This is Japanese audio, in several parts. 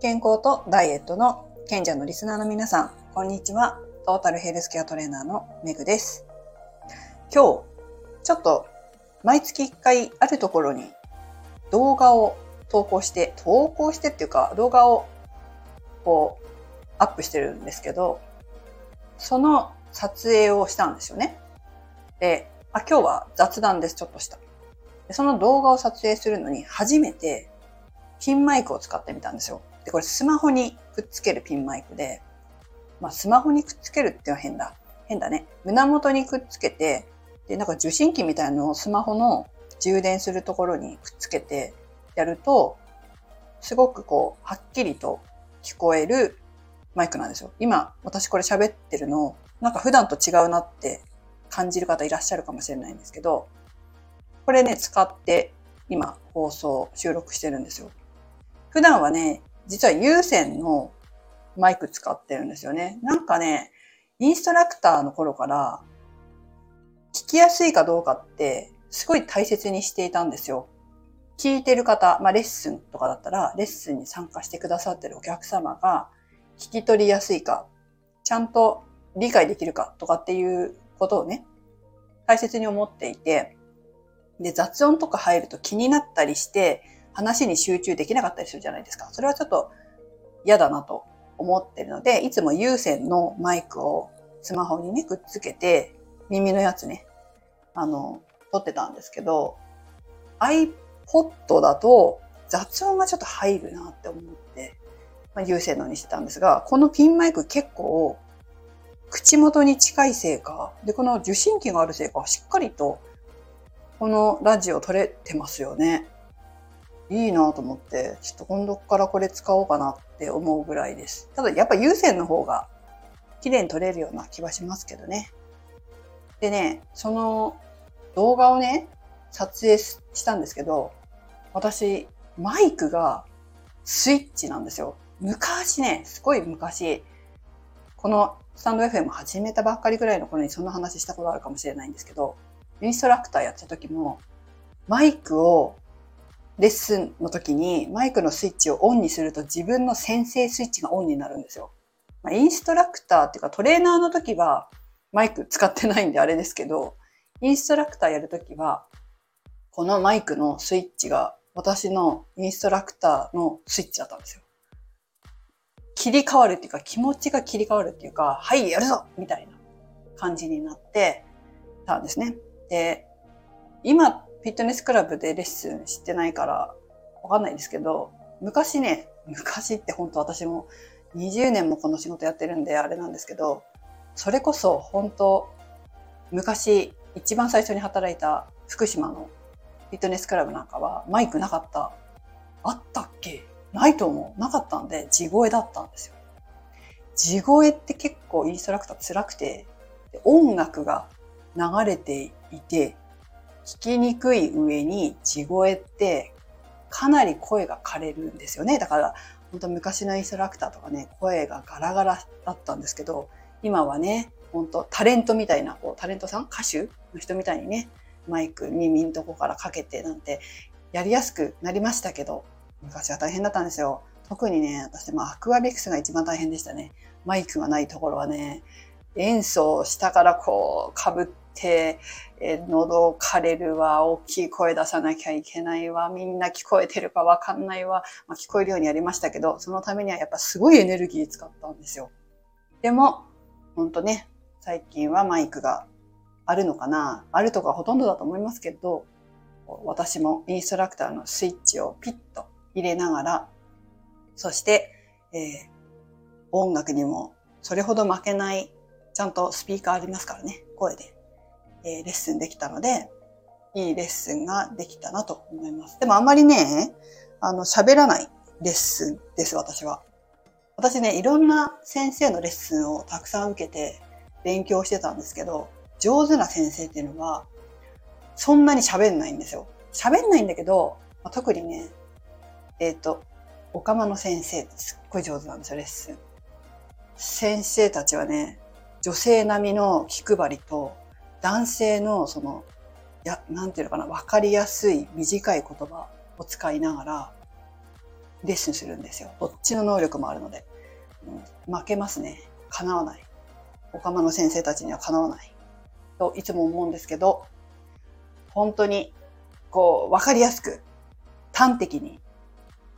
健康とダイエットの賢者のリスナーの皆さん、こんにちは。トータルヘルスケアトレーナーのメグです。今日、ちょっと毎月1回あるところに動画を投稿して、投稿してっていうか動画をこうアップしてるんですけど、その撮影をしたんですよね。で、あ今日は雑談です、ちょっとした。でその動画を撮影するのに初めてピンマイクを使ってみたんですよ。で、これスマホにくっつけるピンマイクで、まあスマホにくっつけるってのは変だ。変だね。胸元にくっつけて、で、なんか受信機みたいなのをスマホの充電するところにくっつけてやると、すごくこう、はっきりと聞こえるマイクなんですよ。今、私これ喋ってるの、なんか普段と違うなって感じる方いらっしゃるかもしれないんですけど、これね、使って今放送、収録してるんですよ。普段はね、実は有線のマイク使ってるんですよね。なんかね、インストラクターの頃から聞きやすいかどうかってすごい大切にしていたんですよ。聞いてる方、まあレッスンとかだったら、レッスンに参加してくださってるお客様が聞き取りやすいか、ちゃんと理解できるかとかっていうことをね、大切に思っていて、で、雑音とか入ると気になったりして、話に集中できなかったりするじゃないですか。それはちょっと嫌だなと思ってるので、いつも有線のマイクをスマホにね、くっつけて、耳のやつね、あの、撮ってたんですけど、iPod だと雑音がちょっと入るなって思って、まあ、有線のにしてたんですが、このピンマイク結構口元に近いせいか、で、この受信機があるせいか、しっかりとこのラジオ撮れてますよね。いいなと思って、ちょっと今度からこれ使おうかなって思うぐらいです。ただやっぱ有線の方が綺麗に撮れるような気はしますけどね。でね、その動画をね、撮影したんですけど、私、マイクがスイッチなんですよ。昔ね、すごい昔、このスタンド FM 始めたばっかりぐらいの頃にそんな話したことあるかもしれないんですけど、インストラクターやった時も、マイクをレッスンの時にマイクのスイッチをオンにすると自分の先生スイッチがオンになるんですよ。まあ、インストラクターっていうかトレーナーの時はマイク使ってないんであれですけど、インストラクターやるときは、このマイクのスイッチが私のインストラクターのスイッチだったんですよ。切り替わるっていうか気持ちが切り替わるっていうか、はい、やるぞみたいな感じになってたんですね。で、今、フィットネスクラブでレッスンしてないからわかんないですけど、昔ね、昔って本当私も20年もこの仕事やってるんであれなんですけど、それこそ本当昔一番最初に働いた福島のフィットネスクラブなんかはマイクなかった。あったっけ？ないと思う。なかったんで地声だったんですよ。地声って結構インストラクター辛くて、音楽が流れていて、聞きにくい上に地声ってかなり声が枯れるんですよね。だから、本当昔のインストラクターとかね、声がガラガラだったんですけど、今はね、本当タレントみたいな、こう、タレントさん歌手の人みたいにね、マイク耳のとこからかけてなんて、やりやすくなりましたけど、昔は大変だったんですよ。特にね、私、ま、アクアビクスが一番大変でしたね。マイクがないところはね、演奏下からこう、被って、え喉枯れるわ、大きい声出さなきゃいけないわ、みんな聞こえてるかわかんないわ、まあ、聞こえるようにやりましたけど、そのためにはやっぱすごいエネルギー使ったんですよ。でも、ほんとね、最近はマイクがあるのかな？あるとかほとんどだと思いますけど、私もインストラクターのスイッチをピッと入れながら、そして、えー、音楽にもそれほど負けない、ちゃんとスピーカーありますからね、声で、えー、レッスンできたので、いいレッスンができたなと思います。でもあんまりね、あの、喋らないレッスンです、私は。私ね、いろんな先生のレッスンをたくさん受けて勉強してたんですけど、上手な先生っていうのは、そんなに喋んないんですよ。喋んないんだけど、まあ、特にね、えっ、ー、と、おかまの先生ってすっごい上手なんですよ、レッスン。先生たちはね、女性並みの気配りと、男性のその、や、なんていうのかな、わかりやすい短い言葉を使いながら、レッスンするんですよ。どっちの能力もあるので。うん、負けますね。叶わない。おかまの先生たちには叶わない。といつも思うんですけど、本当に、こう、わかりやすく、端的に、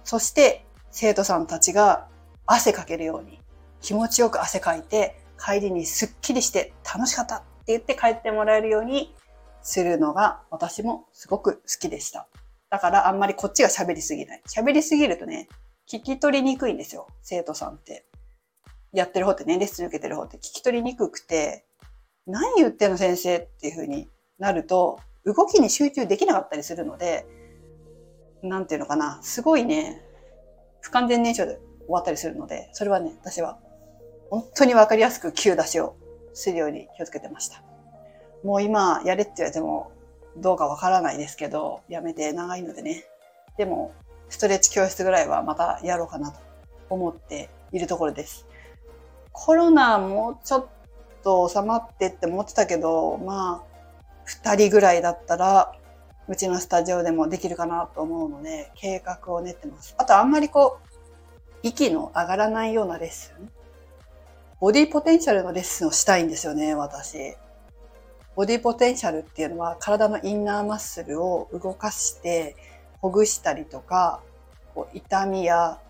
そして生徒さんたちが汗かけるように、気持ちよく汗かいて、帰りにすっきりして楽しかった言って帰ってもらえるようにするのが私もすごく好きでした。だからあんまりこっちが喋りすぎない。喋りすぎるとね、聞き取りにくいんですよ、生徒さんって。やってる方ってね、レッスン受けてる方って聞き取りにくくて、何言ってんの先生っていう風になると、動きに集中できなかったりするので、なんていうのかな、すごいね、不完全燃焼で終わったりするので、それはね、私は本当にわかりやすく急出しをするように気をつけてました。もう今やれって言われてもどうかわからないですけど、やめて長いのでね。でも、ストレッチ教室ぐらいはまたやろうかなと思っているところです。コロナもちょっと収まってって思ってたけど、まあ、二人ぐらいだったら、うちのスタジオでもできるかなと思うので、計画を練ってます。あとあんまりこう、息の上がらないようなレッスン。ボディポテンシャルのレッスンをしたいんですよね、私。ボディポテンシャルっていうのは体のインナーマッスルを動かしてほぐしたりとか、こう痛みや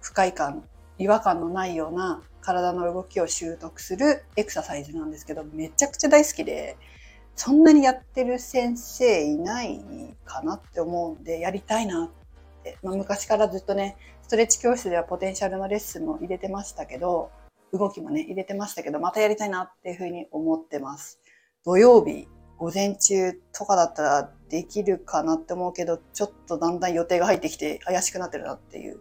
不快感、違和感のないような体の動きを習得するエクササイズなんですけど、めちゃくちゃ大好きで、そんなにやってる先生いないかなって思うんで、やりたいなって。まあ、昔からずっとね、ストレッチ教室ではポテンシャルのレッスンも入れてましたけど、動きもね、入れてましたけど、またやりたいなっていうふうに思ってます。土曜日、午前中とかだったらできるかなって思うけど、ちょっとだんだん予定が入ってきて怪しくなってるなっていう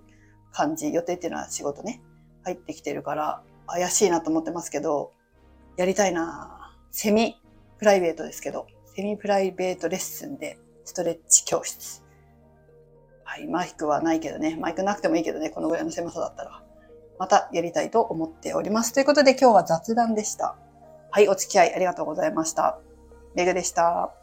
感じ。予定っていうのは仕事ね、入ってきてるから怪しいなと思ってますけど、やりたいなセミプライベートですけど、セミプライベートレッスンでストレッチ教室。はい、マイクはないけどね、マイクなくてもいいけどね、このぐらいの狭さだったら。またやりたいと思っております。ということで今日は雑談でした。はい、お付き合いありがとうございました。メグでした。